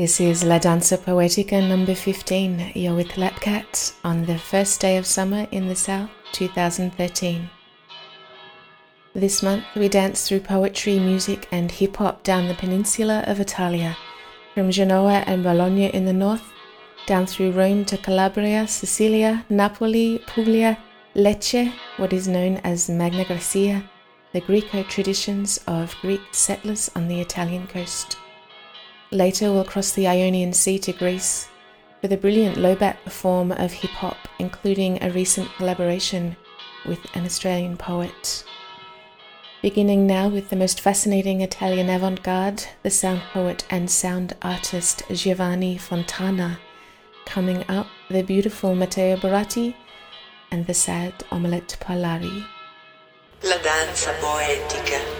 This is La Danza Poetica number 15. You're with LAPKAT on the first day of summer in the South, 2013. This month we dance through poetry, music, and hip hop down the peninsula of Italia, from Genoa and Bologna in the north, down through Rome to Calabria, Sicilia, Napoli, Puglia, Lecce, what is known as Magna Graecia, the Griko traditions of Greek settlers on the Italian coast. Later, we'll cross the Ionian Sea to Greece for the brilliant low bap form of hip hop, including a recent collaboration with an Australian poet. Beginning now with the most fascinating Italian avant garde, the sound poet and sound artist Giovanni Fontana. Coming up, the beautiful Matteo Baratti and the sad Omelette Parlari. La danza poetica.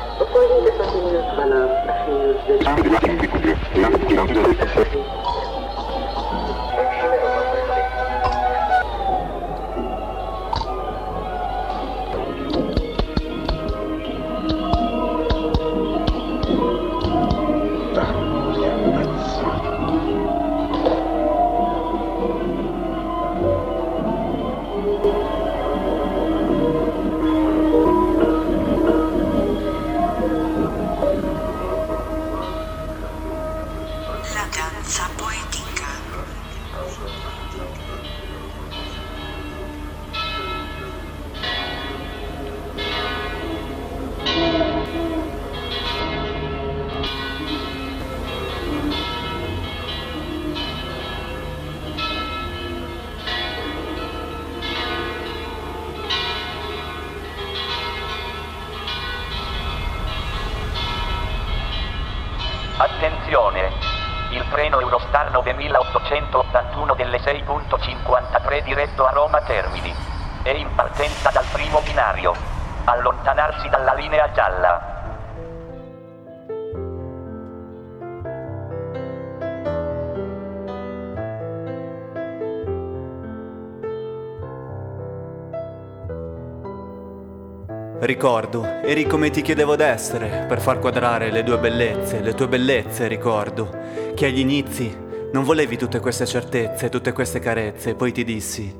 Thank you. 9881 delle 6.53 diretto a Roma Termini. È in partenza dal primo binario. Allontanarsi dalla linea gialla. Ricordo, eri come ti chiedevo d'essere, per far quadrare le due bellezze, le tue bellezze, ricordo, che agli inizi non volevi tutte queste certezze, tutte queste carezze, poi ti dissi,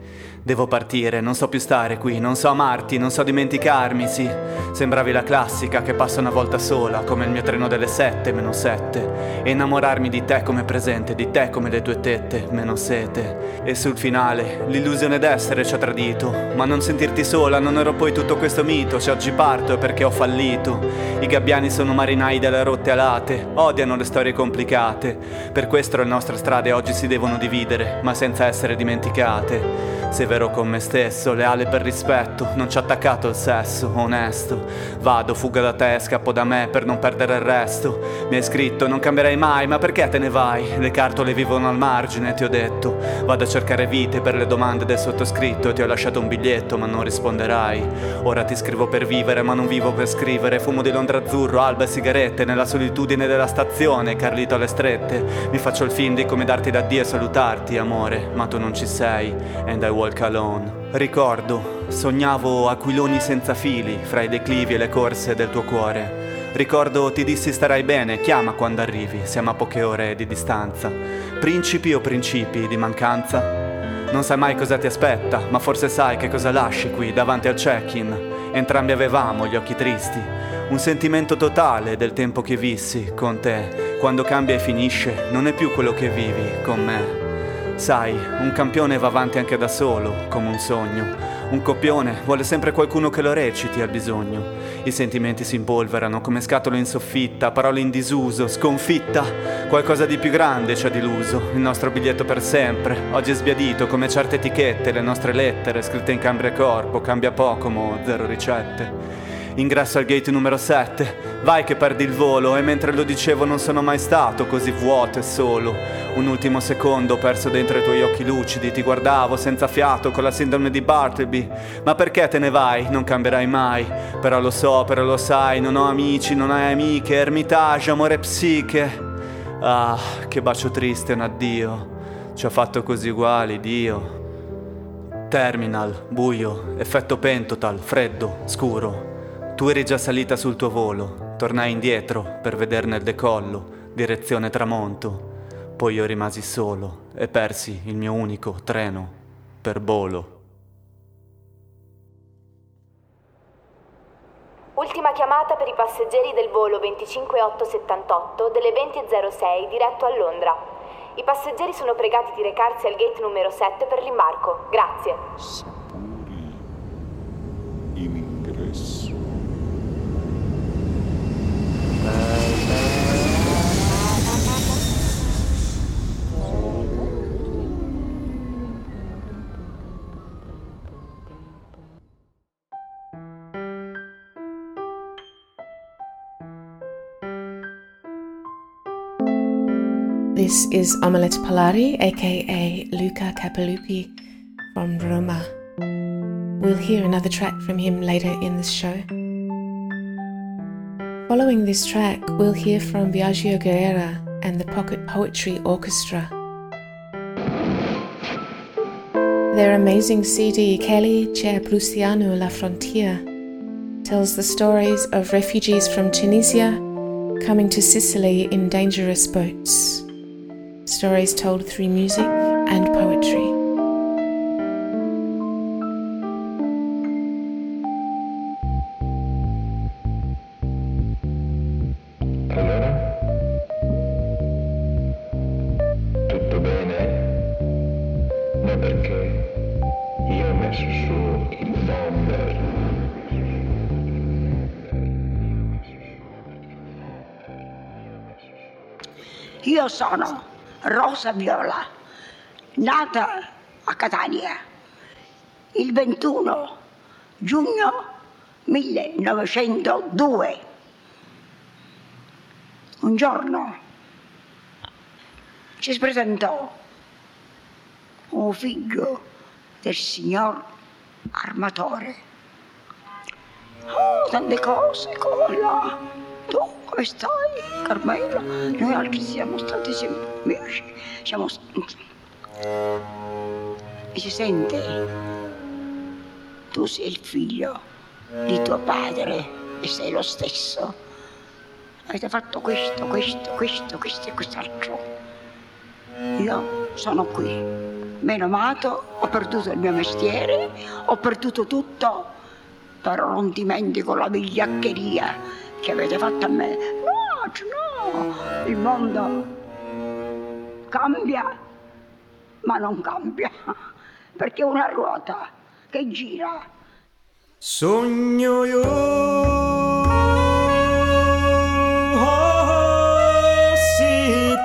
Devo partire, non so più stare qui, non so amarti, non so dimenticarmi, sì. Sembravi la classica che passa una volta sola, come il mio treno delle sette, meno sette. E innamorarmi di te come presente, di te come le tue tette, meno sete. E sul finale, l'illusione d'essere ci ha tradito. Ma non sentirti sola, non ero poi tutto questo mito, se oggi parto è perché ho fallito. I gabbiani sono marinai delle rotte alate, odiano le storie complicate. Per questo le nostre strade oggi si devono dividere, ma senza essere dimenticate. Severo con me stesso, leale per rispetto, non ci ha attaccato il sesso, onesto. Vado, fuga da te, scappo da me per non perdere il resto. Mi hai scritto, non cambierai mai, ma perché te ne vai? Le cartole vivono al margine, ti ho detto. Vado a cercare vite per le domande del sottoscritto ti ho lasciato un biglietto, ma non risponderai. Ora ti scrivo per vivere, ma non vivo per scrivere. Fumo di Londra azzurro, alba e sigarette, nella solitudine della stazione, Carlito alle strette. Mi faccio il film di come darti da Dio e salutarti, amore, ma tu non ci sei. And I walk alone. Ricordo, sognavo aquiloni senza fili fra i declivi e le corse del tuo cuore. Ricordo ti dissi starai bene, chiama quando arrivi, siamo a poche ore di distanza. Principi o principi di mancanza? Non sai mai cosa ti aspetta, ma forse sai che cosa lasci qui davanti al check-in. Entrambi avevamo gli occhi tristi, un sentimento totale del tempo che vissi con te. Quando cambia e finisce, non è più quello che vivi con me. Sai, un campione va avanti anche da solo, come un sogno. Un copione vuole sempre qualcuno che lo reciti al bisogno. I sentimenti si impolverano come scatole in soffitta, parole in disuso, sconfitta. Qualcosa di più grande ci ha deluso. Il nostro biglietto per sempre. Oggi è sbiadito come certe etichette, le nostre lettere scritte in cambria corpo. Cambia poco, mo, zero ricette. Ingresso al gate numero 7. Vai che perdi il volo e mentre lo dicevo non sono mai stato così vuoto e solo. Un ultimo secondo perso dentro i tuoi occhi lucidi, ti guardavo senza fiato con la sindrome di Bartleby. Ma perché te ne vai? Non cambierai mai. Però lo so, però lo sai, non ho amici, non hai amiche, ermitage, amore psiche. Ah, che bacio triste, un addio. Ci ha fatto così uguali, Dio. Terminal, buio, effetto pentotal, freddo, scuro. Tu eri già salita sul tuo volo, tornai indietro per vederne il decollo, direzione tramonto. Poi io rimasi solo e persi il mio unico treno per Bolo. Ultima chiamata per i passeggeri del volo 25878 delle 20.06 diretto a Londra. I passeggeri sono pregati di recarsi al gate numero 7 per l'imbarco. Grazie. Is Omelette Polari, aka Luca Capalupi from Roma. We'll hear another track from him later in this show. Following this track, we'll hear from Biagio Guerrera and the Pocket Poetry Orchestra. Their amazing CD, Kelly C'è Prussiano La Frontiera, tells the stories of refugees from Tunisia coming to Sicily in dangerous boats. Stories told through music and poetry. Io sono Rosa Viola, nata a Catania il 21 giugno 1902. Un giorno ci presentò un figlio del signor armatore. Oh, tante cose, colla. Tu come stai, Carmela? Noi altri siamo stati sempre amici. Siamo... E si sente, tu sei il figlio di tuo padre e sei lo stesso. Avete fatto questo, questo, questo, questo e quest'altro. Io sono qui. Meno amato, ho perduto il mio mestiere, ho perduto tutto, però non dimentico la vigliaccheria che avete fatto a me. No, no, il mondo cambia, ma non cambia, perché è una ruota che gira. Sogno io sì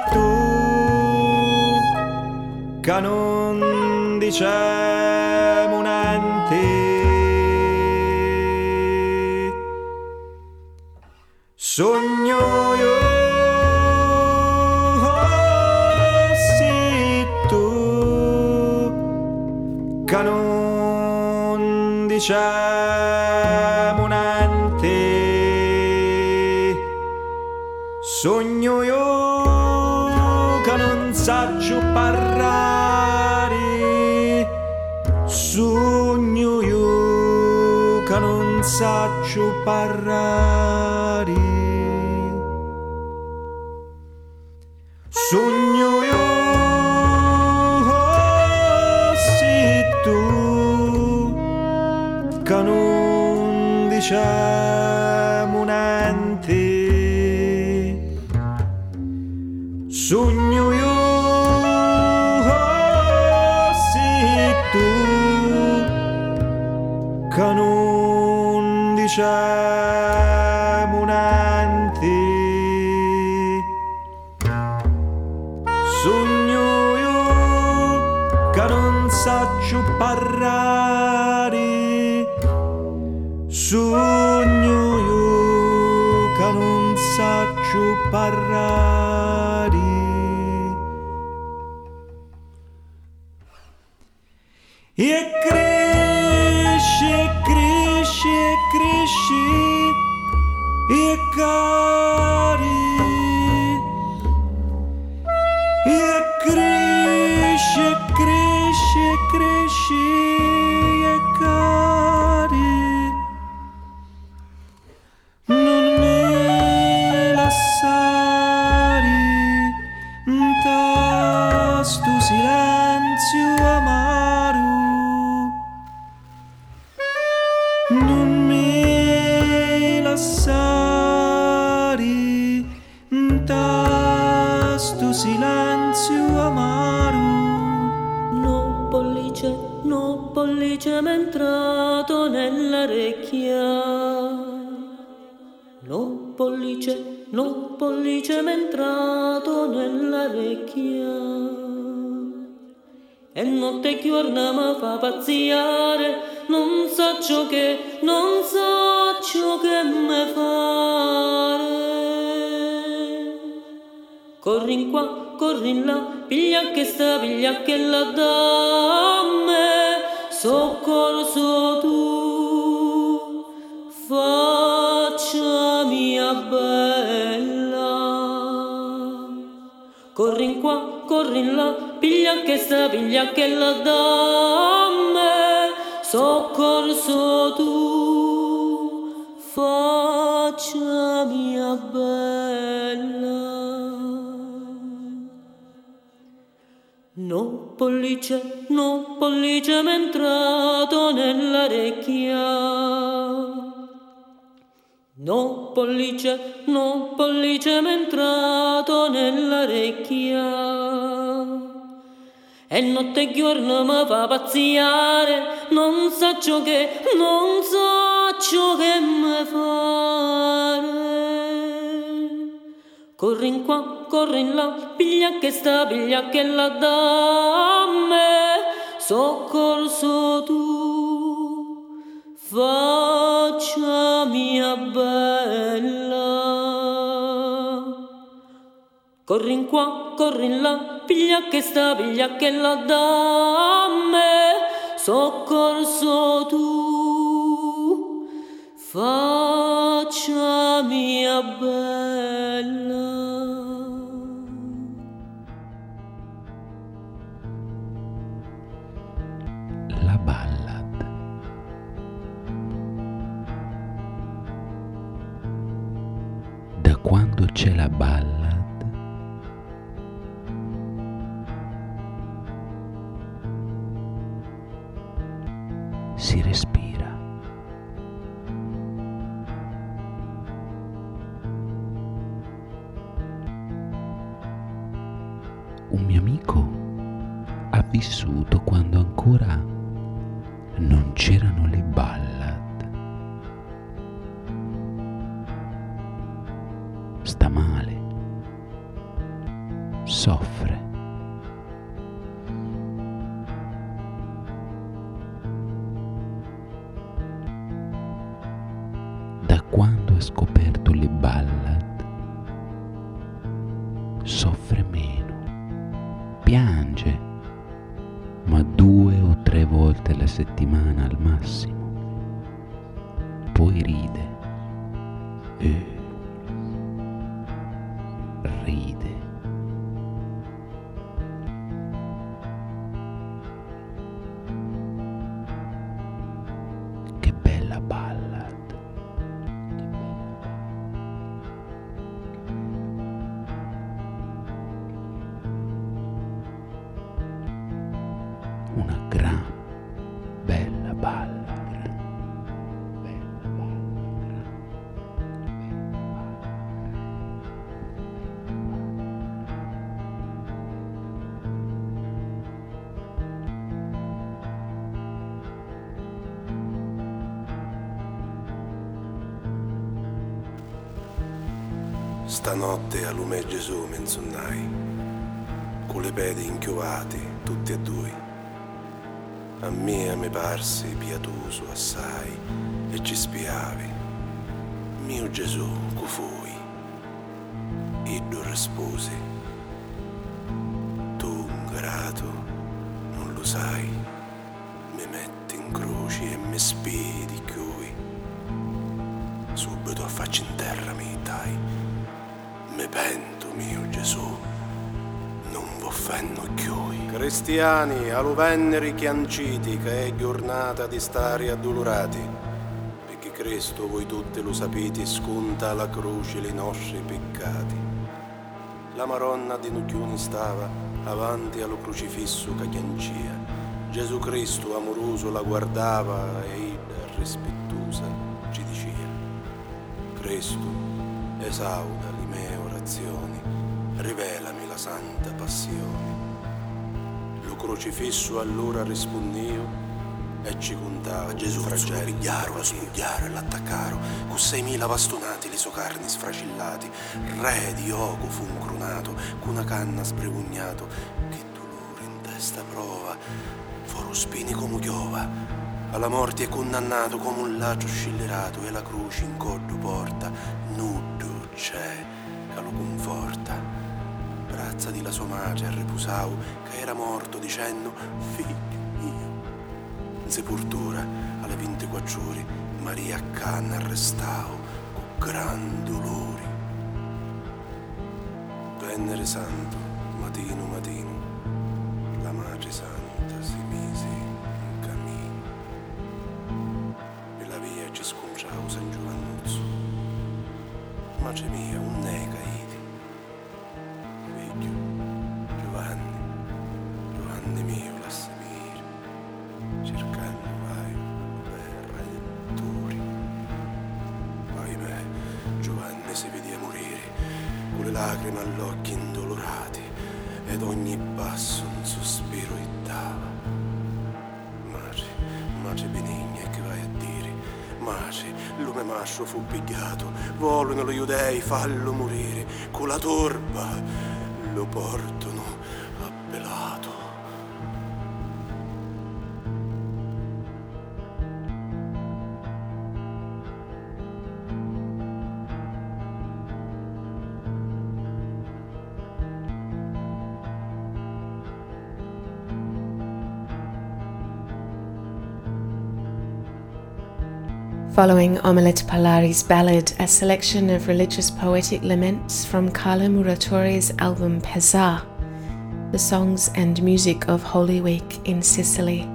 che non diciamo Sogno io. Sì tu. Che diciamo niente Sogno io che non saggio parlare. Sogno io che non saggio parlare Sogno io sì tu canon shine. Diciamo mia bella. No pollice, no pollice m'è entrato nell'orecchia. No pollice, no pollice m'è entrato nell'orecchia. E notte e giorno mi fa pazziare, non so ciò che, non so ciò che me fare. Corri in qua, corri in là, piglia che sta, piglia che la damme, soccorso tu, faccia mia bella. Corri in qua, corri in là, piglia che sta, piglia che la damme, soccorso tu, faccia mia bella. C'è la ballad si respira. Un mio amico ha vissuto quando ancora non c'erano le ballad. Soffre. Stanotte a lume Gesù menzonnai, con le pedi inchiovati, tutti e due. A me mi parsi pietoso assai e ci spiavi. Mio Gesù, cu fui, iddo risposi. Cristiani, aluvenneri chianciti, che è giornata di stare addolorati perché Cristo voi tutti lo sapete sconta alla croce i nostri peccati. La Maronna di Nucchioni stava avanti allo crocifisso che chiancia. Gesù Cristo amoroso la guardava e rispettosa ci diceva Cristo, esauda le mie orazioni, rivelami la santa passione. Lo crocifisso allora rispondeo e ci contava Gesù fragile pigliaro, la studiare, l'attaccaro, con seimila bastonati le sue carni sfracillati, re di oco fu incronato, con una canna sbregugnato, che dolore in testa prova, foro spini come chiova, alla morte è condannato come un laccio scillerato e la croce in coddo porta, nudo c'è che lo conforta. Brazza di la sua madre ripusau che era morto dicendo figlio mio in sepoltura alle 24 ore Maria Canna arrestao con gran dolori. Venere santo, matino matino, la Madre Santa si mise in cammino e la via ci sconciao San Giovannuzzo. Mace mia, un nega lacrime all'occhi indolorati, ed ogni passo un sospiro gli dava. Mace, mace benigna, che vai a dire? Mace, lume mascio fu picchiato, vogliono lo giudei fallo morire, con la torba lo portano Following Omelette Palari's ballad, a selection of religious poetic laments from Carlo Muratore's album Pesar, the songs and music of Holy Week in Sicily.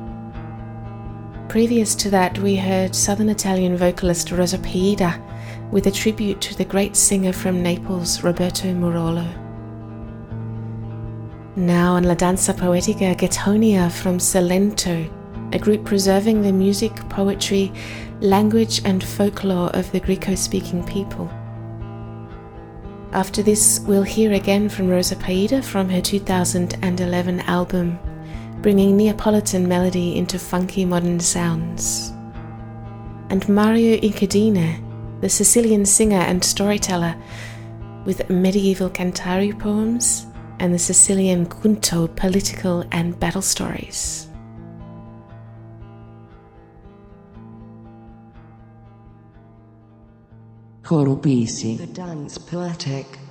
Previous to that, we heard Southern Italian vocalist Rosa Pieda with a tribute to the great singer from Naples, Roberto Murolo. Now on La Danza Poetica, Ghetonia from Salento, a group preserving the music, poetry, language, and folklore of the Griko speaking people. After this, we'll hear again from Rosa Paida from her 2011 album, bringing Neapolitan melody into funky modern sounds. And Mario Incudine, the Sicilian singer and storyteller, with medieval Cantari poems and the Sicilian cunto political and battle stories. Corupisi. The dance poetic.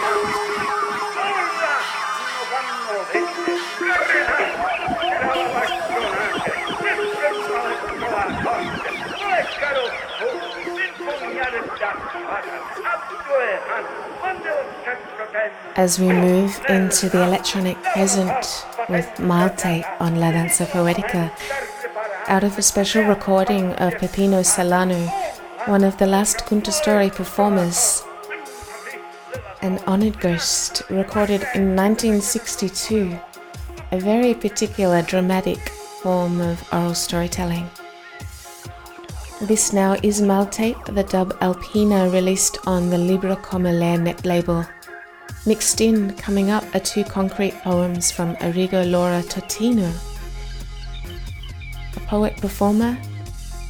As we move into the electronic present with Malte on La Danza Poetica, out of a special recording of Peppino Celano, one of the last cuntastorie performers, an honored ghost recorded in 1962, a very particular dramatic form of oral storytelling. This now is Maltape, the dub Alpina released on the Libra Come net label. Mixed in, coming up, are two concrete poems from Arrigo Lora-Totino, a poet performer,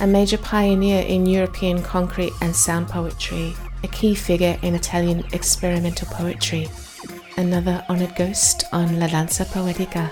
a major pioneer in European concrete and sound poetry, a key figure in Italian experimental poetry, another honored ghost on La Danza Poetica.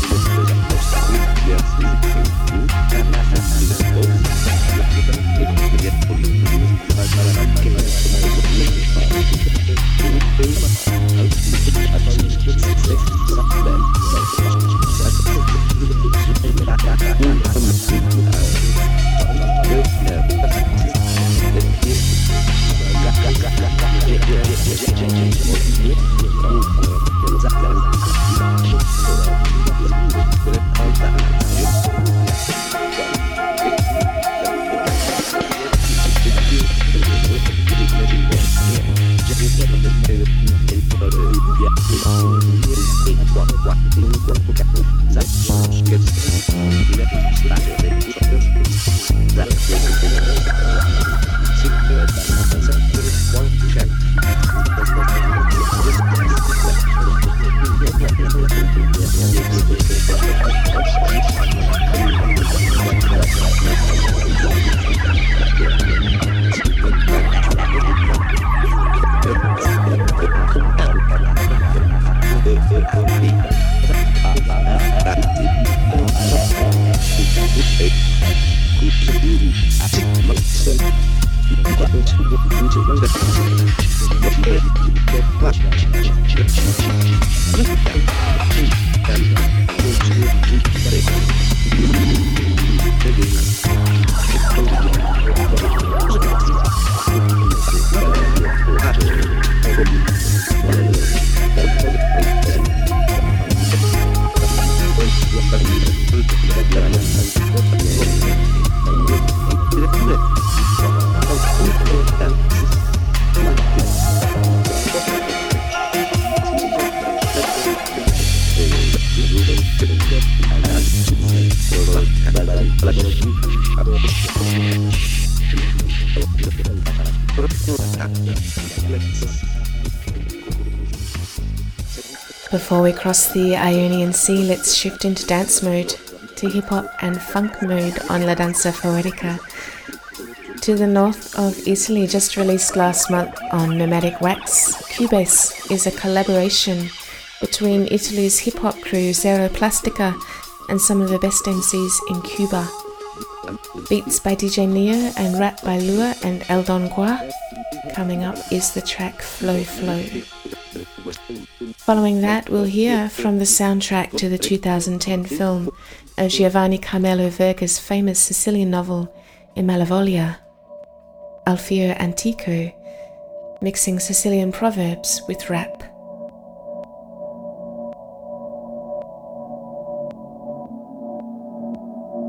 Before we cross the Ionian Sea, let's shift into dance mode, to hip hop and funk mode on La Danza Poetica. To the north of Italy, just released last month on Nomadic Wax, Cubase is a collaboration between Italy's hip hop crew Zero Plastica and some of the best MCs in Cuba. Beats by DJ Neo and rap by Lua and Eldon Gua. Coming up is the track Flow Flow. Following that, we'll hear from the soundtrack to the 2010 film of Giovanni Carmelo Verga's famous Sicilian novel, I Malavoglia, Alfio Antico, mixing Sicilian proverbs with rap.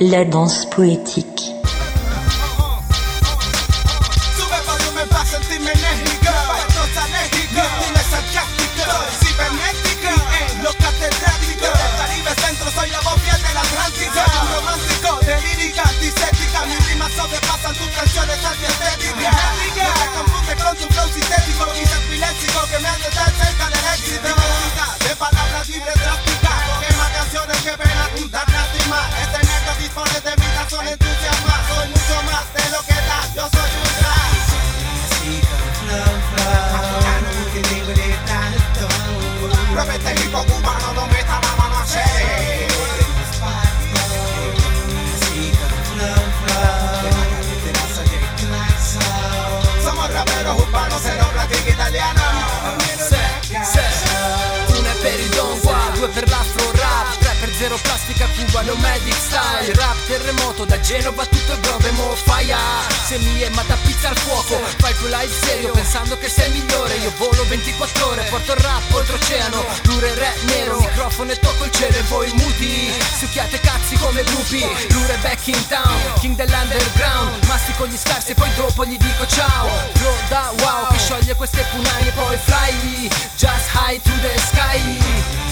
La danse poétique. canciones antiestéticas No te confunde con tu flow sintético y desfiléxico que me hace estar cerca del éxito. De palabras libres drásticas Porque más canciones que ven a juntar lástima. Este neta dispone de mi razón entusiasma. Soy mucho más de lo que da, yo soy un rap Flow, flow, no, no, no, no, no, no, no, no, no, urbanos en obra italiana Aeroplastica Cuba, nomadic style. Rap terremoto, da Genova tutto Grove, mo faia se mi è mata pizza al fuoco Fai più live serio, pensando che sei migliore. Io volo 24 ore, porto il rap oltreoceano. Lure re nero, microfono e tocco il cielo e voi muti. Succhiate cazzi come gruppi Lure back in town, king dell'underground Mastico gli scarsi e poi dopo gli dico ciao. Bro da wow, che scioglie queste punane e poi fly. Just high to the sky.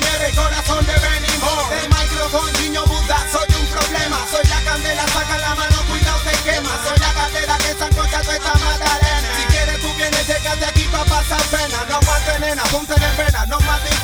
la saca la mano, cuidado se quema. Soy la cartera que sancocha toda esta magdalena. Si quieres tú vienes, de aquí pa' pasar pena. No mates nena, ponte de pena, no mates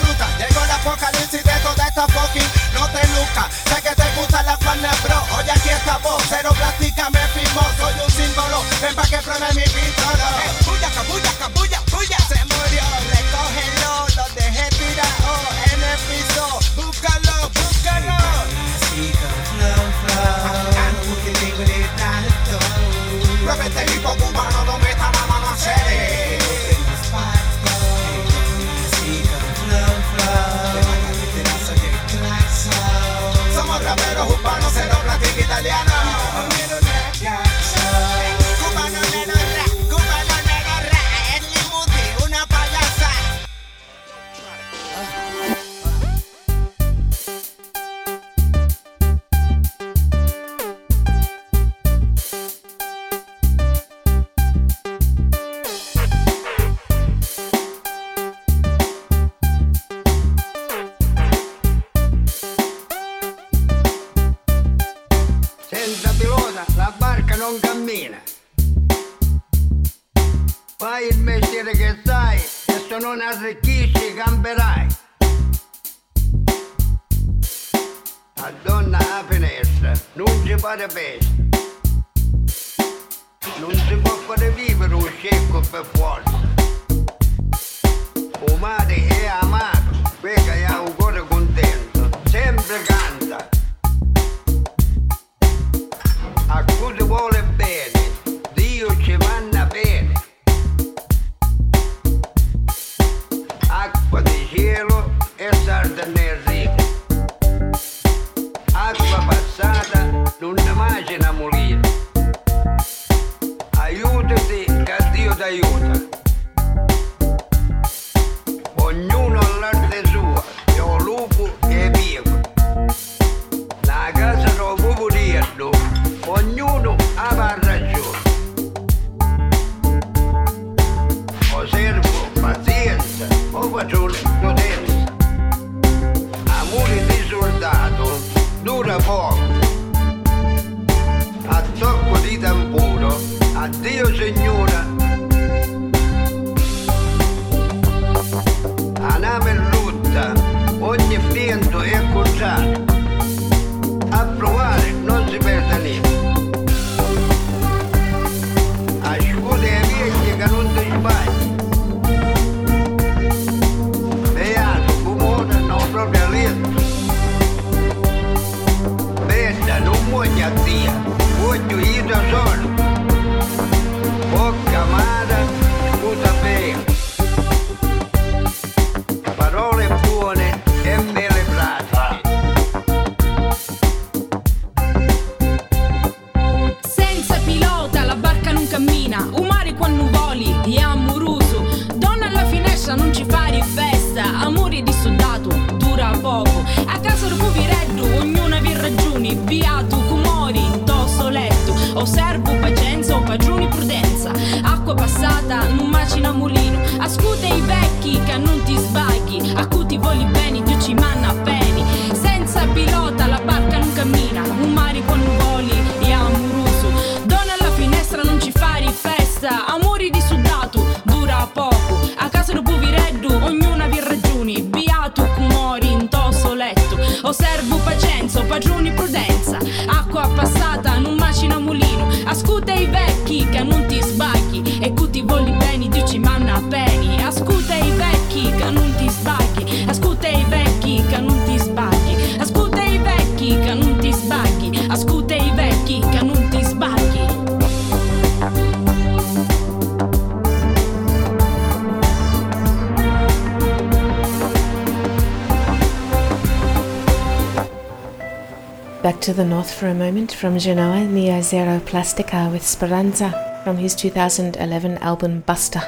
from Genoa, Mia Zero Plastica with Speranza from his 2011 album Buster.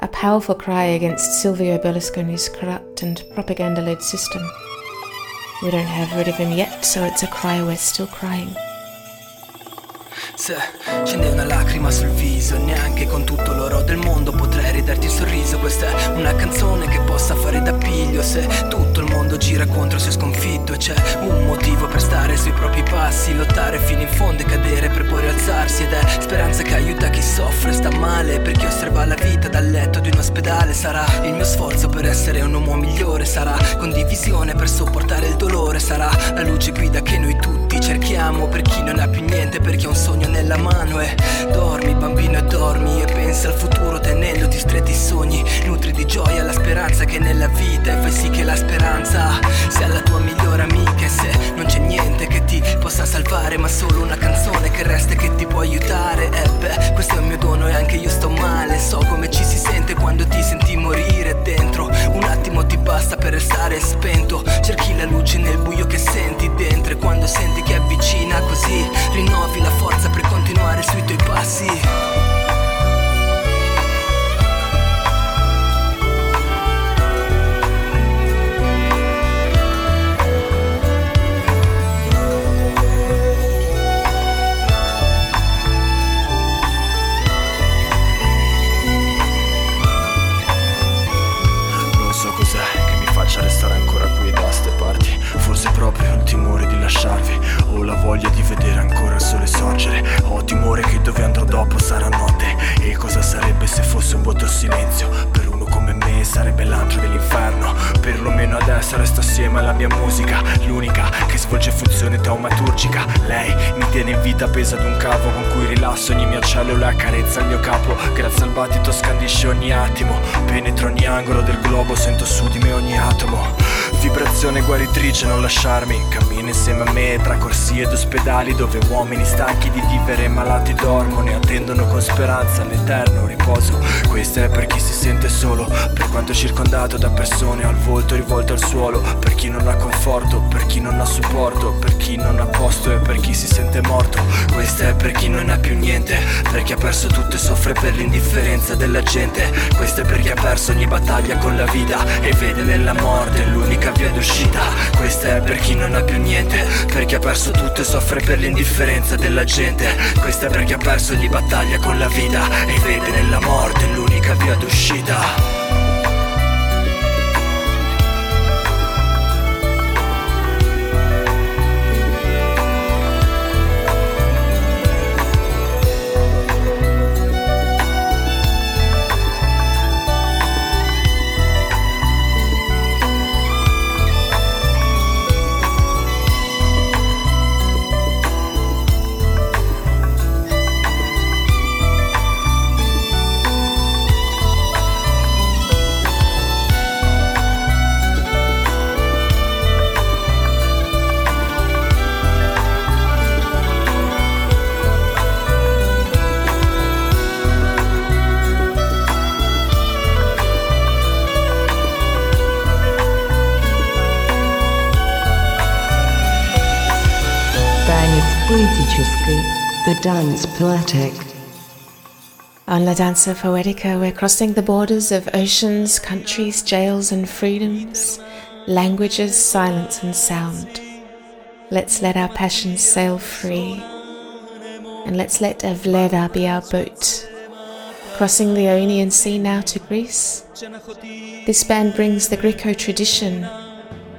A powerful cry against Silvio Berlusconi's corrupt and propaganda led system. We don't have rid of him yet, so it's a cry we're still crying. Se scende una lacrima sul viso Neanche con tutto l'oro del mondo ridarti il sorriso Questa è una canzone che possa fare da piglio Se tutto il mondo gira contro sei sconfitto E c'è un motivo per stare sui propri passi Lottare fino in fondo e cadere per poi rialzarsi Ed è speranza che aiuta chi soffre, sta male Per chi osserva la vita dal letto di un ospedale Sarà il mio sforzo per essere un uomo migliore Sarà condivisione per sopportare il dolore Sarà la luce guida che noi tutti cerchiamo Per chi non ha più niente, per chi ha un sogno nella mano E dormi bambino e dormi E pensa al futuro tenendoti i sogni Nutri di gioia la speranza che nella vita E fai sì che la speranza sia la tua migliore amica. E se non c'è niente che ti possa salvare Ma solo una canzone che resta e che ti può aiutare E beh, questo è il mio dono e anche io sto male. So come ci si sente quando ti senti morire dentro. Un attimo ti basta per restare spento. Cerchi la luce nel buio che senti dentro E quando senti che avvicina così Rinnovi la forza per continuare sui tuoi passi voglia di vedere ancora il sole sorgere. Ho timore che dove andrò dopo sarà notte. E cosa sarebbe se fosse un vuoto silenzio? Per uno come me sarebbe l'antro dell'inferno. Perlomeno adesso resto assieme alla mia musica. L'unica che svolge funzione taumaturgica. Lei mi tiene in vita appesa ad un cavo Con cui rilasso ogni mia cellula accarezza il mio capo. Grazie al battito scandisce ogni attimo. Penetro ogni angolo del globo, sento su di me ogni atomo Vibrazione guaritrice, non lasciarmi. Cammino insieme a me tra corsie ed ospedali Dove uomini stanchi di vivere e malati dormono E attendono con speranza l'eterno riposo. Questo è per chi si sente solo Per quanto circondato da persone al volto rivolto al suolo Per chi non ha conforto, per chi non ha supporto Per chi non ha posto e per chi si sente morto. Questo è per chi non ha più niente Per chi ha perso tutto e soffre per l'indifferenza della gente. Questo è per chi ha perso ogni battaglia con la vita E vede nella morte l'unica via d'uscita. Questo è per chi non ha più niente. Per chi ha perso tutto e soffre per l'indifferenza della gente. Questo è per chi ha perso ogni battaglia con la vita E vede nella morte l'unica via d'uscita Dance Poetic. On La Danza Poetica, we're crossing the borders of oceans, countries, jails, and freedoms, languages, silence, and sound. Let's let our passions sail free, and let's let Avleddha be our boat. Crossing the Ionian Sea now to Greece, this band brings the Griko tradition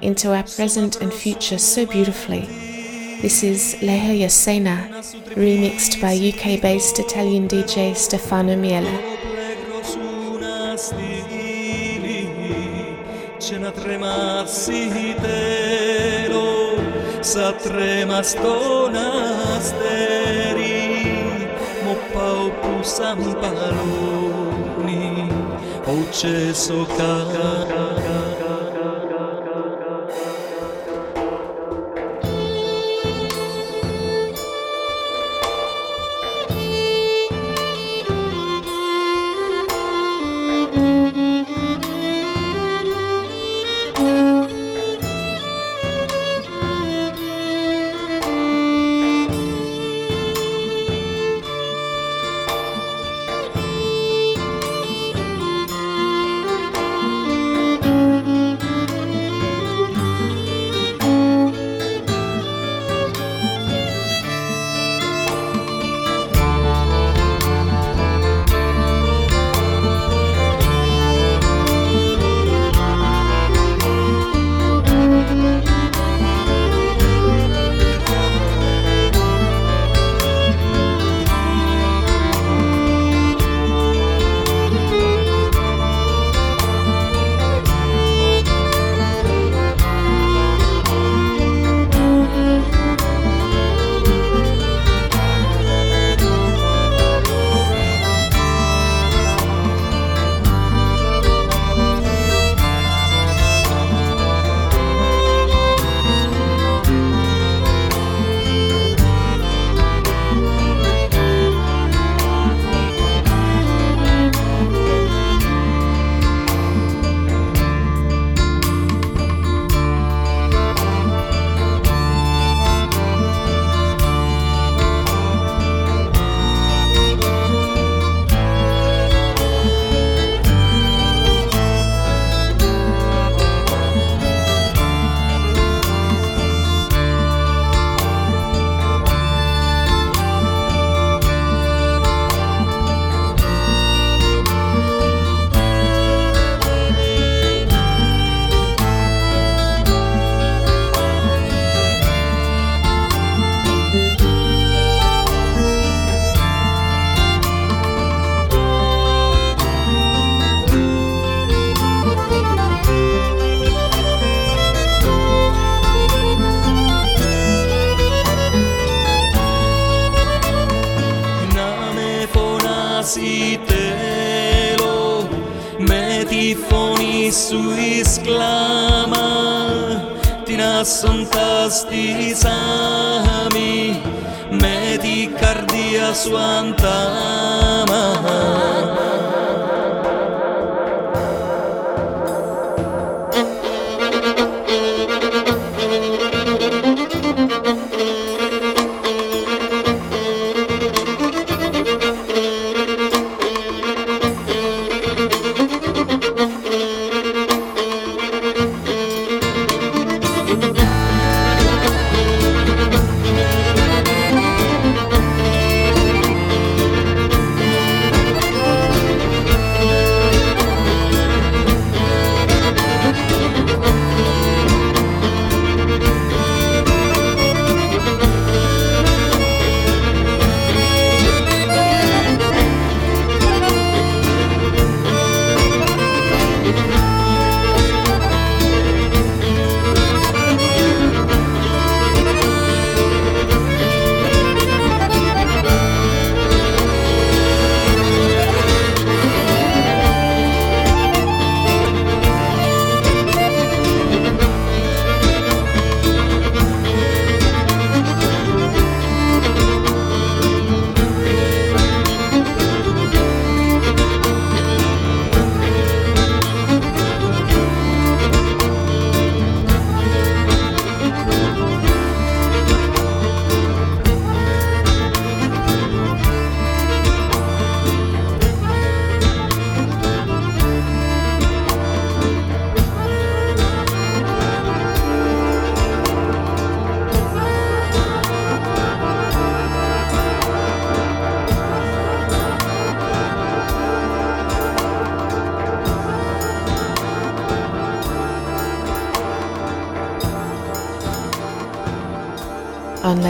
into our present and future so beautifully. This is Leha Yasena, remixed by UK based Italian DJ Stefano Miele.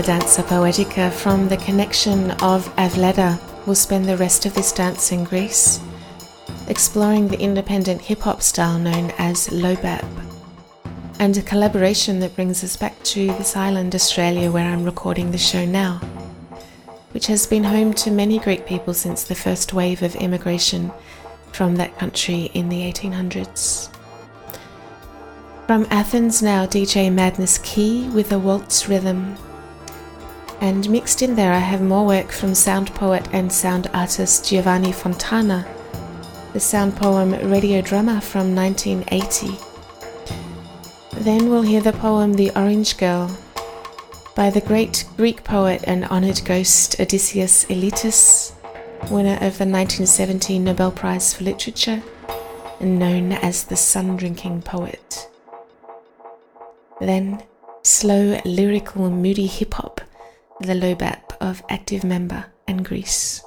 Danza Poetica from the connection of Avleddha, we'll spend the rest of this dance in Greece, exploring the independent hip hop style known as low bap, and a collaboration that brings us back to this island, Australia, where I'm recording the show now, which has been home to many Greek people since the first wave of immigration from that country in the 1800s. From Athens now, DJ Madness Key with a waltz rhythm. And mixed in there, I have more work from sound poet and sound artist Giovanni Fontana, the sound poem Radio Drama from 1980. Then we'll hear the poem The Orange Girl by the great Greek poet and honored ghost Odysseus Elytis, winner of the 1917 Nobel Prize for Literature and known as the sun drinking poet. Then slow, lyrical, moody hip hop, the low bap of active member and Greece.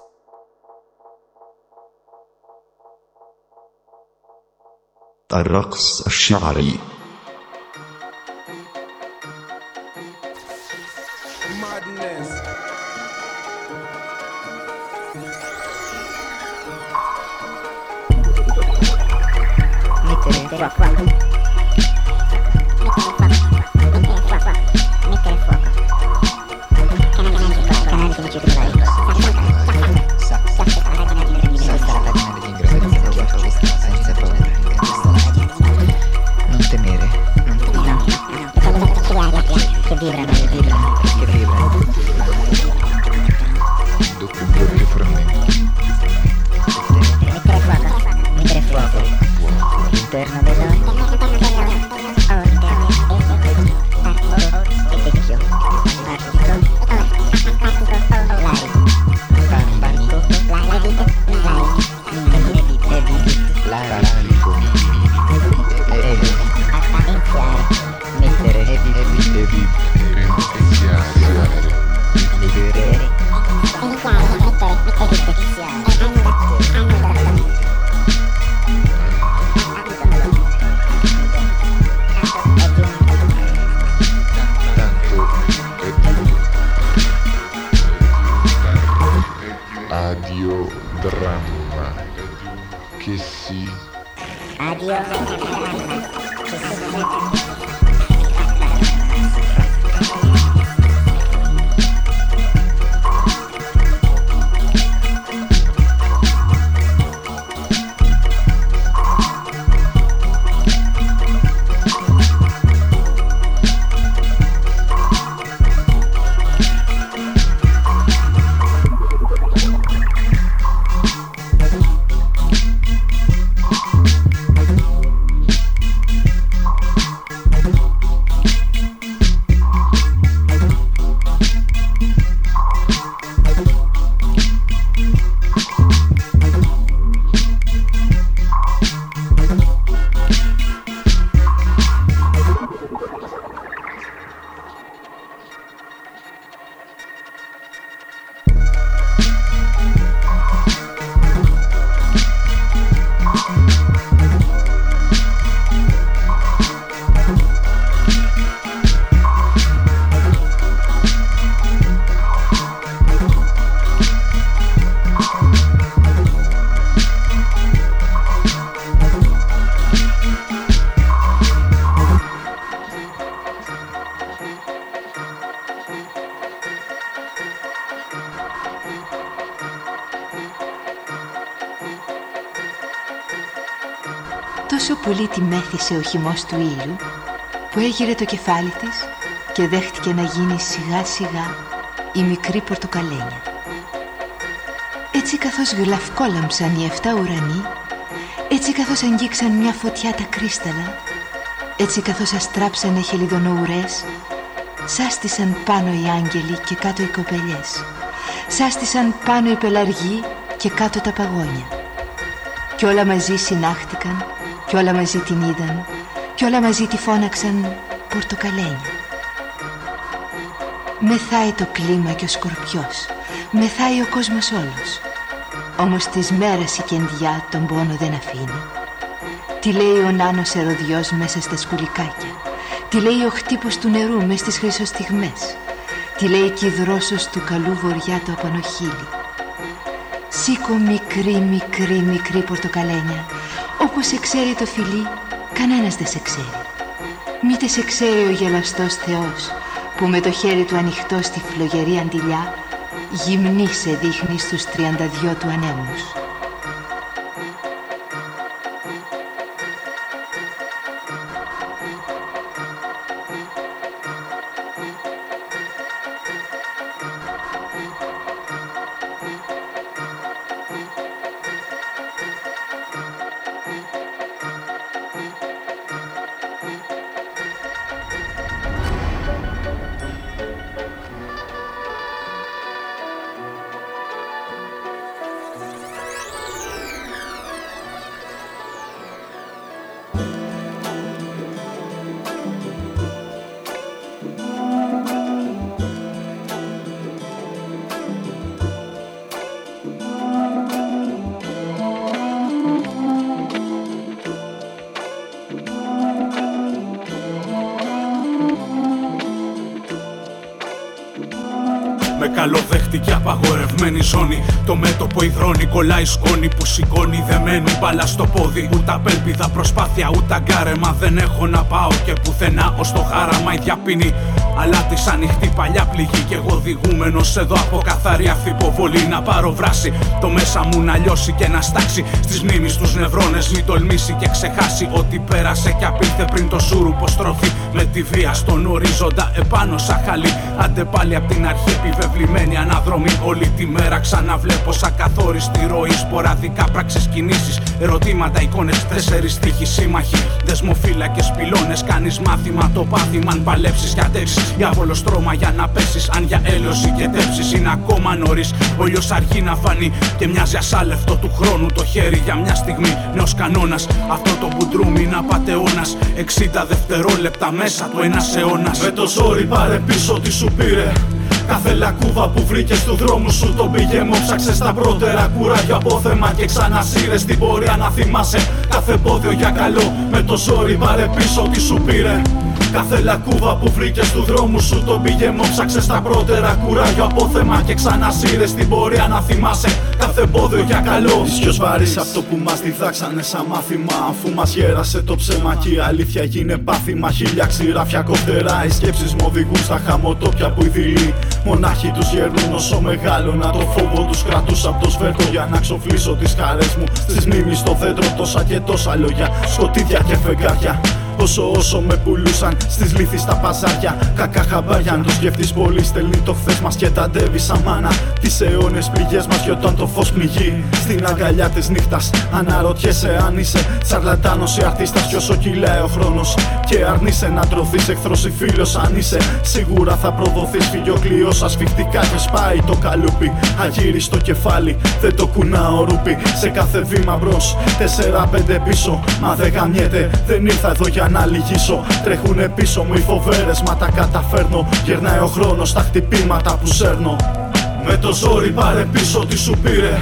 الرقص الشعري. Πολύ τη μέθησε ο χυμός του ήλιου που έγειρε το κεφάλι της και δέχτηκε να γίνει σιγά σιγά η μικρή πορτοκαλένια. Έτσι καθώς γλαυκόλαμψαν οι εφτά ουρανοί, έτσι καθώς αγγίξαν μια φωτιά τα κρίσταλα, έτσι καθώς αστράψανε χελιδονοουρές, σάστησαν πάνω οι άγγελοι και κάτω οι κοπελιές, σάστησαν πάνω οι πελαργοί και κάτω τα παγόνια. Κι όλα μαζί συνάχτηκαν, κι όλα μαζί την είδαν, κι όλα μαζί τη φώναξαν πορτοκαλένια. Μεθάει το κλίμα και ο σκορπιός, μεθάει ο κόσμος όλος. Όμως της μέρας η κεντιά τον πόνο δεν αφήνει. Τι λέει ο νάνος ερωδιός μέσα στα σκουλικάκια. Τι λέει ο χτύπος του νερού μες στις χρυσοστιγμές. Τι λέει κι η δρόσος του καλού βοριά το απανοχύλι. Σήκω μικρή, μικρή, μικρή πορτοκαλένια. Όπως σε ξέρει το φιλί, κανένας δεν σε ξέρει. Μήτε σε ξέρει ο γελαστός Θεός που με το χέρι του ανοιχτό στη φλογερή αντιλιά γυμνή σε δείχνει στους 32 του ανέμους. Καλοδέχτηκε απαγορευμένη ζώνη. Το μέτωπο υδρώνει, κολλάει σκόνη που σηκώνει δεμένη μπαλά στο πόδι. Ούτε απέλπιδα προσπάθεια, ούτε αγκάρεμα δεν έχω να πάω και πουθενά ως το χάραμα η διαπίνη. Αλλά της ανοιχτή παλιά πληγή και εγώ διηγούμενος εδώ από καθαρή αυθυποβολή να πάρω βράση. Το μέσα μου να λιώσει και να στάξει στις μνήμης τους νευρώνες. Μην τολμήσει και ξεχάσει ότι πέρασε και απήλθε πριν το σούρου πω τροφή με τη βία στον ορίζοντα επάνω σαν χαλί. Άντε πάλι απ' την αρχή επιβεβλημένη αναδρομή. Όλη τη μέρα ξαναβλέπω σαν καθόριστη ροή. Σποραδικά πράξεις κινήσεις, ερωτήματα, εικόνες, τέσσερις τύχοι σύμμαχοι. Δεσμοφύλακες, πυλώνες, κάνεις μάθημα το πάθημα. Αν παλέψεις και αντέξει, διάβολος στρώμα για να πέσεις. Αν για έλωση και τέψεις είναι ακόμα νωρίς. Ο ήλιος αργεί να φανεί και μοιάζει ασάλευτο του χρόνου το χέρι για μια στιγμή. Νέος κανόνας, αυτό το μπουντρούμι είναι απαταιώνα. 60 δευτερόλεπτα μέσα του ένας αιώνας. Με το ζόρι πάρε πίσω τι σου πήρε. Κάθε λακκούβα που βρήκε του δρόμους σου τον πήγε μου ψάξε στα πρώτερα κουράγια απόθεμα και ξανασύρε στην πορεία να θυμάσαι κάθε πόδιο για καλό. Με το ζόρι πάρε πίσω τι σου πήρε. Κάθε λακκούβα που βρήκε του δρόμους σου τον πήγε μου ψάξε στα πρώτερα κουράγια απόθεμα και ξανασύρε στην πορεία να θυμάσαι κάθε πόδιο για καλό. Είσαι πιο βαρύς αυτό που μας διδάξανε σαν μάθημα. Αφού μας γέρασε το ψέμα και η αλήθεια γίνε πάθημα. Χίλια ξηράφια κοφτερά, οι σκέψεις μου οδηγούν στα χαμοτόπια που οι δειλοί Μονάχοι τους γερνούν όσο μεγάλο να το φόβο τους κρατούσα από το σβέρτο Για να ξοφλήσω τις χαρές μου. Στις μνήμεις στο δέντρο τόσα και τόσα λόγια. Σκοτίδια και φεγγάρια Όσο όσο με πουλούσαν στις λύθη στα παζάρια. Κακά χαμπάρια, αν το σκεφτεί πολύ, στέλνει το χθες μας και τα ντεύει σαν μάνα. Τις αιώνες πληγές μας και όταν το φως πνιγεί στην αγκαλιά της νύχτας. Αναρωτιέσαι αν είσαι τσαρλατάνος ή αρτίστας, κι όσο κυλάει ο χρόνος. Και αρνείσαι να τρωθεί εχθρός ή φίλος, αν είσαι σίγουρα θα προδοθείς. Φιλιοκλειός ασφιχτικά και σπάει το καλούπι. Αγύριστο κεφάλι, δεν το κουνάω ρούπι. Σε κάθε βήμα μπρος, τέσσερα πέντε πίσω. Μα δεν γαμιέται, δεν ήρθα εδώ για να λυγίσω. Τρέχουνε πίσω μου οι φοβέρες, μα τα καταφέρνω. Γερνάει ο χρόνος στα χτυπήματα που σέρνω. Με το ζόρι πάρε πίσω τι σου πήρε.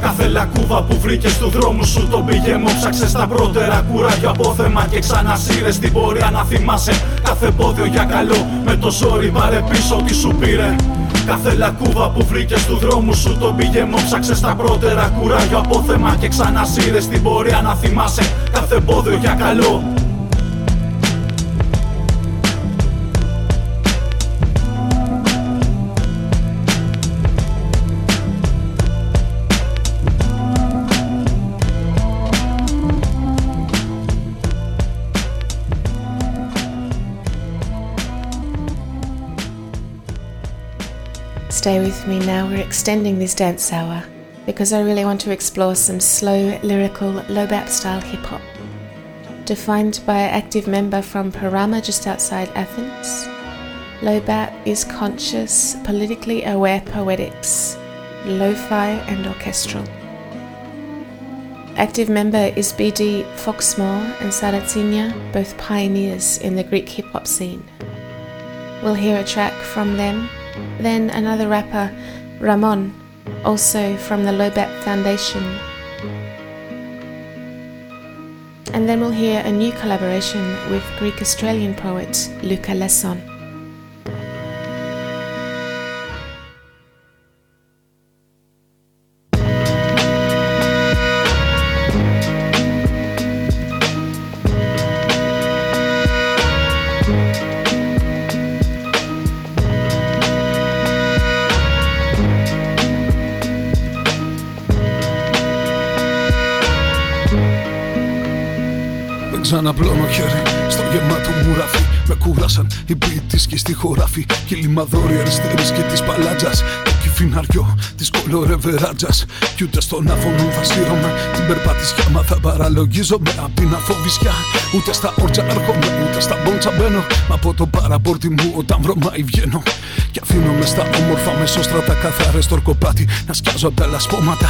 Κάθε λακκούβα που βρήκες του δρόμου σου τον πήγε μου ψάξε στα πρώτερα κουράγια απόθεμα και ξανασύρες στην πορεία να θυμάσαι κάθε πόδιο για καλό. Με το ζόρι πάρε πίσω τι σου πήρε. Κάθε λακκούβα που βρήκες του δρόμου σου τον πήγε μου ψάξε στα πρώτερα κουράγια απόθεμα και ξανασύρες στην πορεία να θυμάσαι κάθε πόδιο για καλό. Stay with me now, we're extending this dance hour because I really want to explore some slow, lyrical, low bap style hip hop. Defined by an active member from Perama just outside Athens, low bap is conscious, politically aware poetics, lo fi and orchestral. Active member is BD Foxmoor and Saratsinia, both pioneers in the Greek hip hop scene. We'll hear a track from them then another rapper, Ramon, also from the Low Bap Foundation. And then we'll hear a new collaboration with Greek Australian poet Luka Lesson. Ξαναπλώνω χέρι στο γεμάτο μου ράφι Με κούρασαν οι ποιητής και στη χωράφη. Κι η λιμαδόρη αριστερής και της παλάτζας. Το κυφιναριό της κολορεβεράτζας Κι ούτε στον άφωνο θα σύρωμαι Την περπατησιά μα θα παραλογίζομαι. Απ' την αφοβησιά Ούτε στα όρτσα έρχομαι ούτε στα μπόντσα μπαίνω. Μα από το παραπόρτι μου όταν βρωμάει βγαίνω. Κι αφήνω μες στα όμορφα μεσόστρατα καθαρές τορκοπάτι. Να σκιάζω απ' τα λασπώματα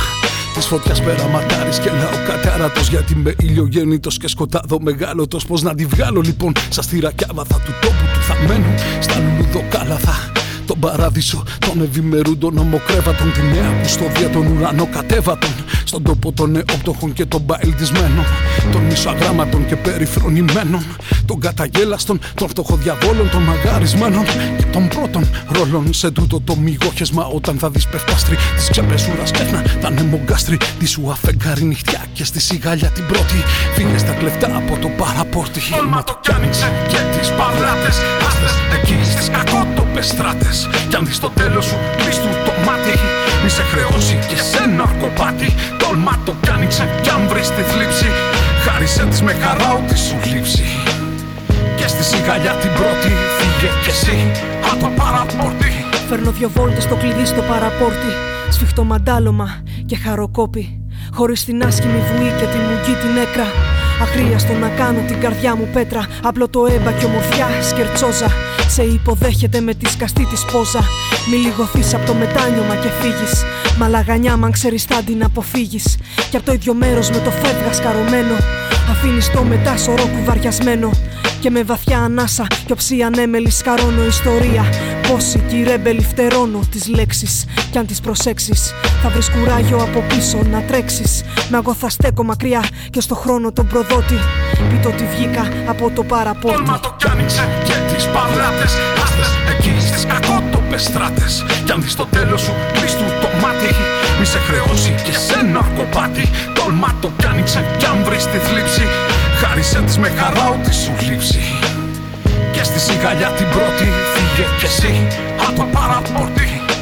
Της φωτιάς περαματάρη και λαό κατάρατος. Γιατί με ηλιογέννητο και σκοτάδο μεγάλωτος. Πώς να τη βγάλω λοιπόν στα στυρακιάβαθα του τόπου του θα μένω. Στα λουλουδοκάλαθα. Τον παράδεισο των ευημερούντων ομοκρέβατων. Τη νέα κουστοδία των ουρανό κατέβατων. Στον τόπο των νεόπτωχων και των μπαελτισμένων. Των μισοαγράμματων και περιφρονημένων. Των καταγέλαστων, των φτωχοδιαβόλων, των μαγαρισμένων. Και των πρώτων ρόλων σε τούτο το μυγόχεσμα. Όταν θα δεις πεφτάστρι τη ξεπεσούρα κέφνα. Τα νεμογκάστρι τη σου αφεγγάρι νυχτιά και στη σιγάλια την πρώτη. Φύγες στα κλεφτά από το παραπόρτι. Όλμα το κι άνοιξε και τις παυλάτες. Άστες εκεί στις κακότοπες στράτες. Κι αν δεις το τέλος σου, κλείσει του το μάτι. Μη σε χρεώσει και σε ένα αρκοπάτι. Τόλμα το κι άνοιξε κι αν βρεις τη θλίψη. Χάρισε τη με χαρά ό,τι σου λείψει. Και στη σιγαλιά την πρώτη φύγε κι εσύ από το παραπόρτι. Φέρνω δυο βόλτες στο κλειδί στο παραπόρτι Σφιχτό μαντάλωμα και χαροκόπη Χωρίς την άσχημη βουή και τη μουγγί την έκρα Αχρίαστο να κάνω την καρδιά μου πέτρα. Απλό το έμπα και ομορφιά σκερτσόζα. Σε υποδέχεται με τη σκαστή της πόζα. Μη λιγωθείς από το μετάνιωμα και φύγεις. Μαλαγανιά μαν ξέρεις θα την αποφύγεις. Κι από το ίδιο μέρος με το φεύγα σκαρωμένο Αφήνεις το μετά σωρό κουβαριασμένο και με βαθιά ανάσα και οψή ανέμελη σκαρώνω ιστορία. Πόσοι κι ρέμπελοι φτερώνω τις λέξεις Κι αν τις προσέξεις. Θα βρεις κουράγιο από πίσω να τρέξεις. Μα εγώ θα στέκω μακριά και στο χρόνο τον προδότη. Πείτε ότι βγήκα από το παραπόρτι. Όλμα το κι άνοιξε και τις παυλάτες Άστες εκεί στις κακότοπες στράτες. Κι αν δεις το τέλος σου κλείς του το μάτι Μη σε χρεώσει και σε ένα αρκοπάτι Τόλμα το κι άνοιξε κι αν βρεις τη θλίψη. Χάρισε της με χαρά ό,τι σου λείψει. Και στη σιγαλιά την πρώτη φύγε κι εσύ από το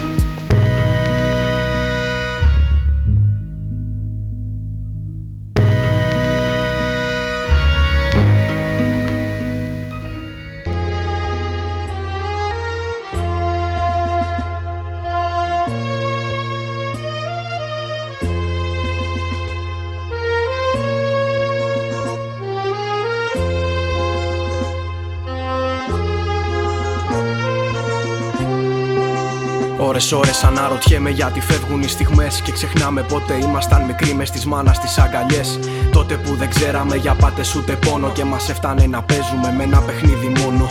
παραπόρτι Ώρες ώρες αναρωτιέμαι γιατί φεύγουν οι στιγμές Και ξεχνάμε πότε ήμασταν μικροί μες στις μάνας τις αγκαλιές. Τότε που δεν ξέραμε για πάτες ούτε πόνο Και μας έφτανε να παίζουμε με ένα παιχνίδι μόνο.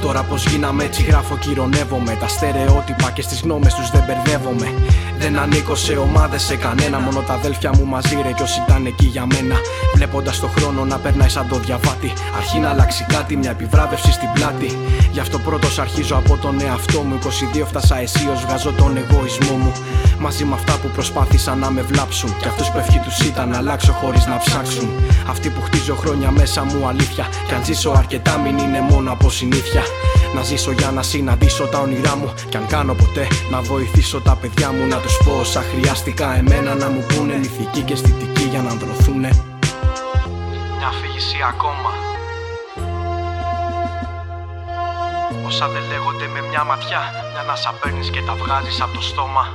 Τώρα πως γίναμε έτσι γράφω κυρωνεύομαι. Τα στερεότυπα και στις γνώμες τους δεν μπερδεύομαι Δεν ανήκω σε ομάδες σε κανένα. Μόνο τα αδέλφια μου μαζί ρε κι όσοι ήταν εκεί για μένα. Βλέποντας το χρόνο να περνάει σαν το διαβάτη Αρχή να αλλάξει κάτι μια επιβράβευση στην πλάτη. Γι' αυτό πρώτος αρχίζω από τον εαυτό μου. 22 φτάσα αισίως βγάζω τον εγωισμό μου. Μαζί με αυτά που προσπάθησαν να με βλάψουν. Κι αυτούς που ευχή τους ήταν να αλλάξω χωρίς να ψάξουν. Αυτοί που χτίζω χρόνια μέσα μου αλήθεια. Κι αν ζήσω αρκετά μην είναι μόνο από συνήθεια. Να ζήσω για να συναντήσω τα όνειρά μου. Κι αν κάνω ποτέ να βοηθήσω τα παιδιά μου Να τους πω όσα χρειάστηκα. Εμένα να μου πούνε Μυθική και αισθητική για να ανδρωθούνε Μια αφήγηση ακόμα. Όσα δεν λέγονται με μια ματιά Μια να σα παίρνεις και τα βγάζεις από το στόμα.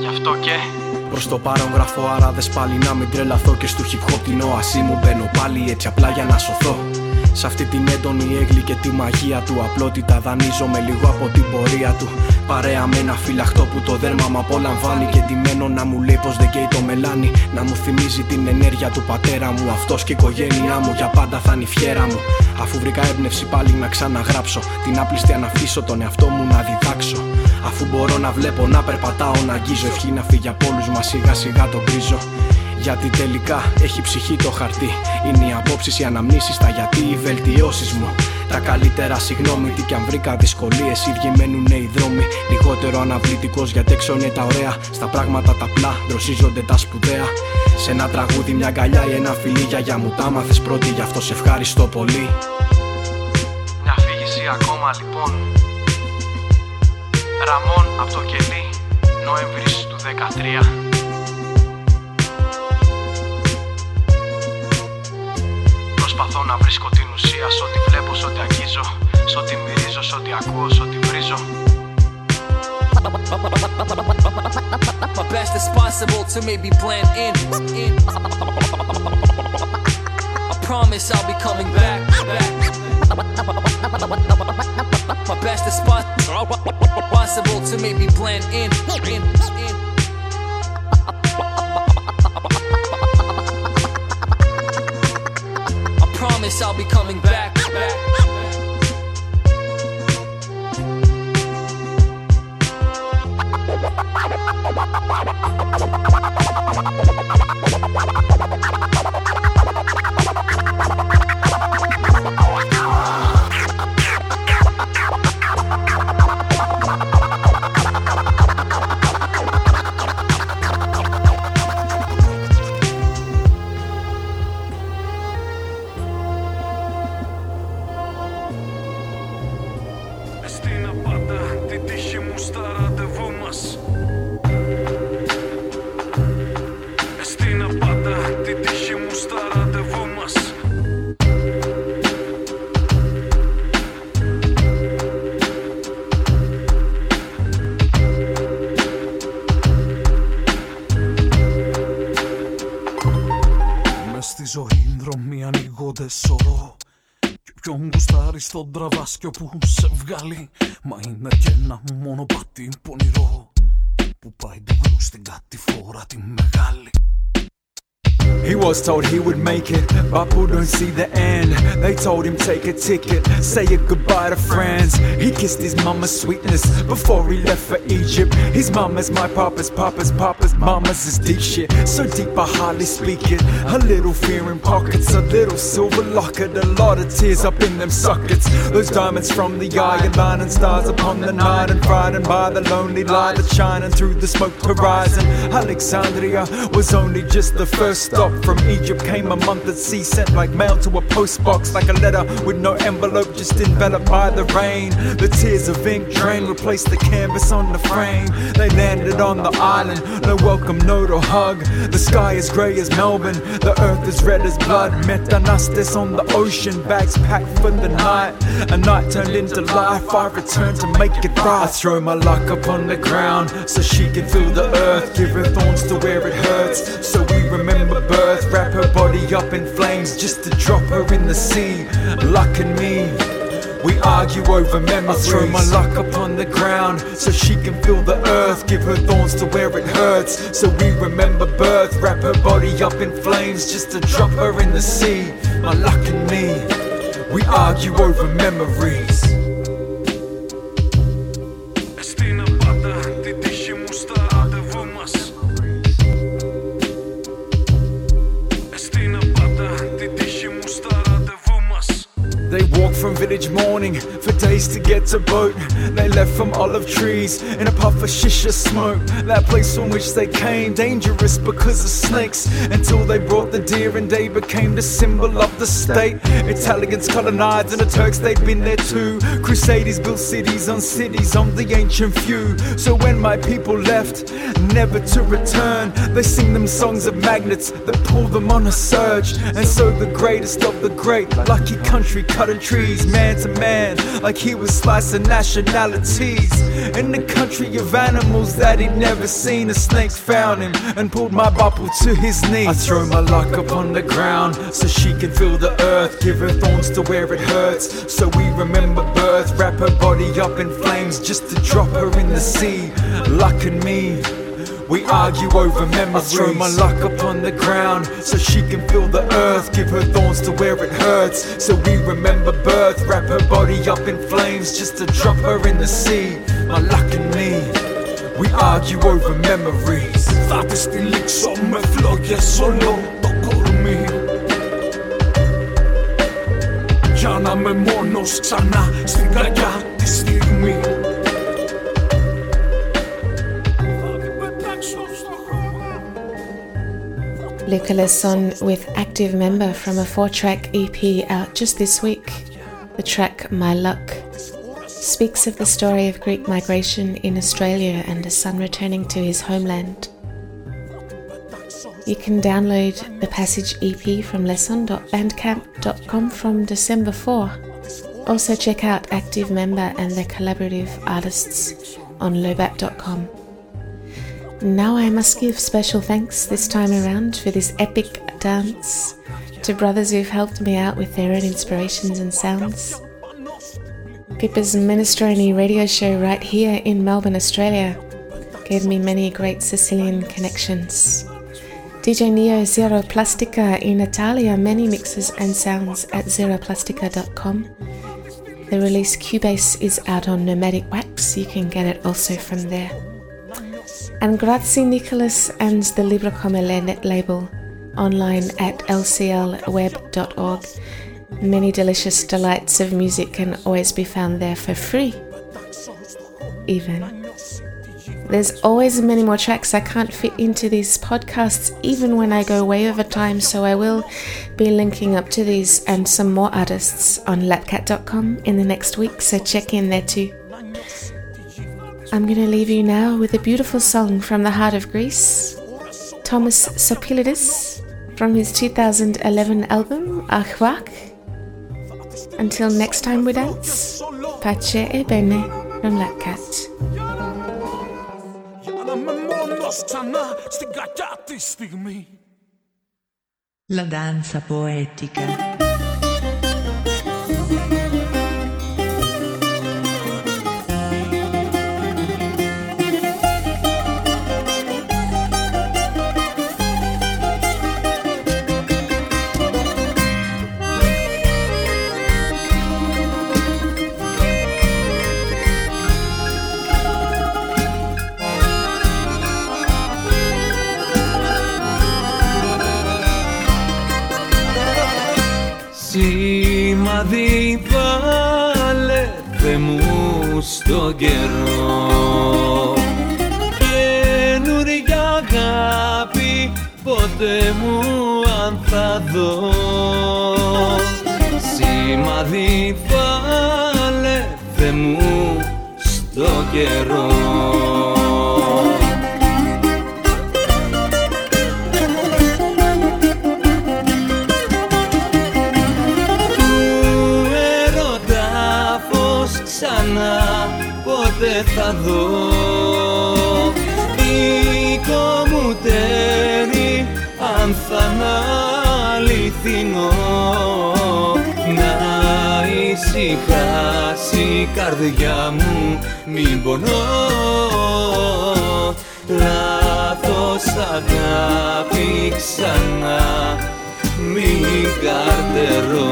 Γι' αυτό και Προς το παρόν γράφω άραδε πάλι να μην τρελαθώ Και στο hip hop την όασή μου μπαίνω πάλι έτσι απλά για να σωθώ Σ' αυτή την έντονη έγκλη και τη μαγεία του. Απλότητα δανείζομαι λίγο από την πορεία του. Παρέα με ένα φυλαχτό που το δέρμα μ' απολαμβάνει. Και ντυμένο να μου λέει πως δεν καίει το μελάνι. Να μου θυμίζει την ενέργεια του πατέρα μου. Αυτός και η οικογένειά μου για πάντα θα είναι η φιέρα μου. Αφού βρήκα έμπνευση πάλι να ξαναγράψω. Την άπληστη να αφήσω τον εαυτό μου να διδάξω. Αφού μπορώ να βλέπω, να περπατάω, να αγγίζω. Ευχή να φύγει από όλους μας σιγά σιγά τον κρίζω γιατί τελικά έχει ψυχή το χαρτί. Είναι οι απόψεις, οι αναμνήσεις, τα γιατί, οι βελτιώσεις μου. Τα καλύτερα, συγγνώμη, τι κι αν βρήκα δυσκολίες. Ίδιοι μένουνε οι δρόμοι. Λιγότερο αναβλητικός γιατί έξω είναι τα ωραία. Στα πράγματα τα απλά δροσίζονται τα σπουδαία. Σε ένα τραγούδι, μια αγκαλιά ή ένα φιλί. Για μου τα μάθες πρώτη, γι' αυτό σε ευχαριστώ πολύ. Μια αφήγηση ακόμα λοιπόν. Ραμόν από το κελί, Νοέμβρης του 13 Προσπαθώ να βρίσκω την ουσία σ' ό,τι βλέπω, σ' ό,τι αγγίζω Σ' ό,τι μυρίζω, σ' ό,τι ακούω, σ' ό,τι βρίζω My best is possible to maybe blend in. in. I promise I'll be coming back. back. My best is possible to maybe blend in. in. in. Promise I'll be coming back. back. Στον τραβάς κι όπου σε βγάλει. Μα είναι και ένα μονοπάτι πονηρό He was told he would make it, but don't see the end. They told him take a ticket, say a goodbye to friends. He kissed his mama's sweetness before he left for Egypt. His mama's my papa's papa's papa's mama's is deep shit, so deep I hardly speak it. A little fear in pockets, a little silver locket, a lot of tears up in them sockets. Those diamonds from the eye, and lining stars upon the night, and frightened by the lonely light that's shining through the smoked horizon. Alexandria was only just the first stop. From Egypt came a month at sea, sent like mail to a postbox, like a letter with no envelope, just enveloped by the rain. The tears of ink drain replaced the canvas on the frame. They landed on the island, no welcome note or hug. The sky is grey as Melbourne, the earth is red as blood. Metanastis on the ocean, bags packed for the night. A night turned into life, I return to make it right. I throw my luck upon the ground so she can feel the earth. Give her thorns to where it hurts, so we remember birth. Wrap her body up in flames just to drop her in the sea. Luck and me. We argue over memories. I throw my luck upon the ground so she can feel the earth. Give her thorns to where it hurts. So we remember birth. Wrap her body up in flames just to drop her in the sea. My luck and me. We argue over memories. From village morning days to get to boat. They left from olive trees in a puff of shisha smoke. That place from which they came, dangerous because of snakes. Until they brought the deer and they became the symbol of the state. Italians colonized and the Turks, they'd been there too. Crusaders built cities on cities on the ancient few. So when my people left, never to return, they sing them songs of magnets that pull them on a surge. And so the greatest of the great, lucky country cutting trees, man to man, like he was slicing nationalities. In the country of animals that he'd never seen, a snake found him and pulled my bubble to his knees. I throw my luck upon the ground so she can feel the earth, give her thorns to where it hurts. So we remember birth, wrap her body up in flames just to drop her in the sea. Luck and me. We argue over memories. I throw my luck upon the ground so she can feel the earth. Give her thorns to where it hurts. So we remember birth. Wrap her body up in flames just to drop her in the sea. My luck and me. We argue over memories. Θα τη στυλίξω με φλόγες όλο το κορμί Για να με μόνος ξανά στην καρδιά τη στιγμή Luka Lesson with Active Member from a four track EP out just this week. The track My Luck. speaks of the story of Greek migration in Australia and a son returning to his homeland. You can download the Passage EP from lesson.bandcamp.com from December 4. Also, check out Active Member and their collaborative artists on lobat.com. Now, I must give special thanks this time around for this epic dance to brothers who've helped me out with their own inspirations and sounds. Pippa's Minestrone radio show right here in Melbourne, Australia, gave me many great Sicilian connections. DJ Neo Zero Plastica in Italia, many mixes and sounds at zeroplastica.com. The release Cubase is out on Nomadic Wax, you can get it also from there. And grazie Nicholas and the Libra Come net label online at lclweb.org. Many delicious delights of music can always be found there for free. Even. There's always many more tracks I can't fit into these podcasts, even when I go way over time, so I will be linking up to these and some more artists on lapkat.com in the next week, so check in there too. I'm going to leave you now with a beautiful song from the heart of Greece, Thomas Sopilidis, from his 2011 album Achwak. Until next time we dance, pace e bene from LAPKAT. La danza poetica. Σημαδί βάλε μου στο καιρό. Καινούρια αγάπη ποτέ μου αν θα δω. Σημαδί βάλε μου στο καιρό αληθινό να ησυχάσει η καρδιά μου μην πονώ. Λάθος αγάπη ξανά μην καρτερώ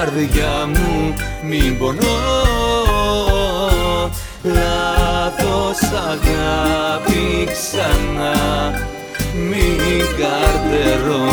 καρδιά μου μην πονώ. Λάθος αγάπη ξανά μην καρτερώ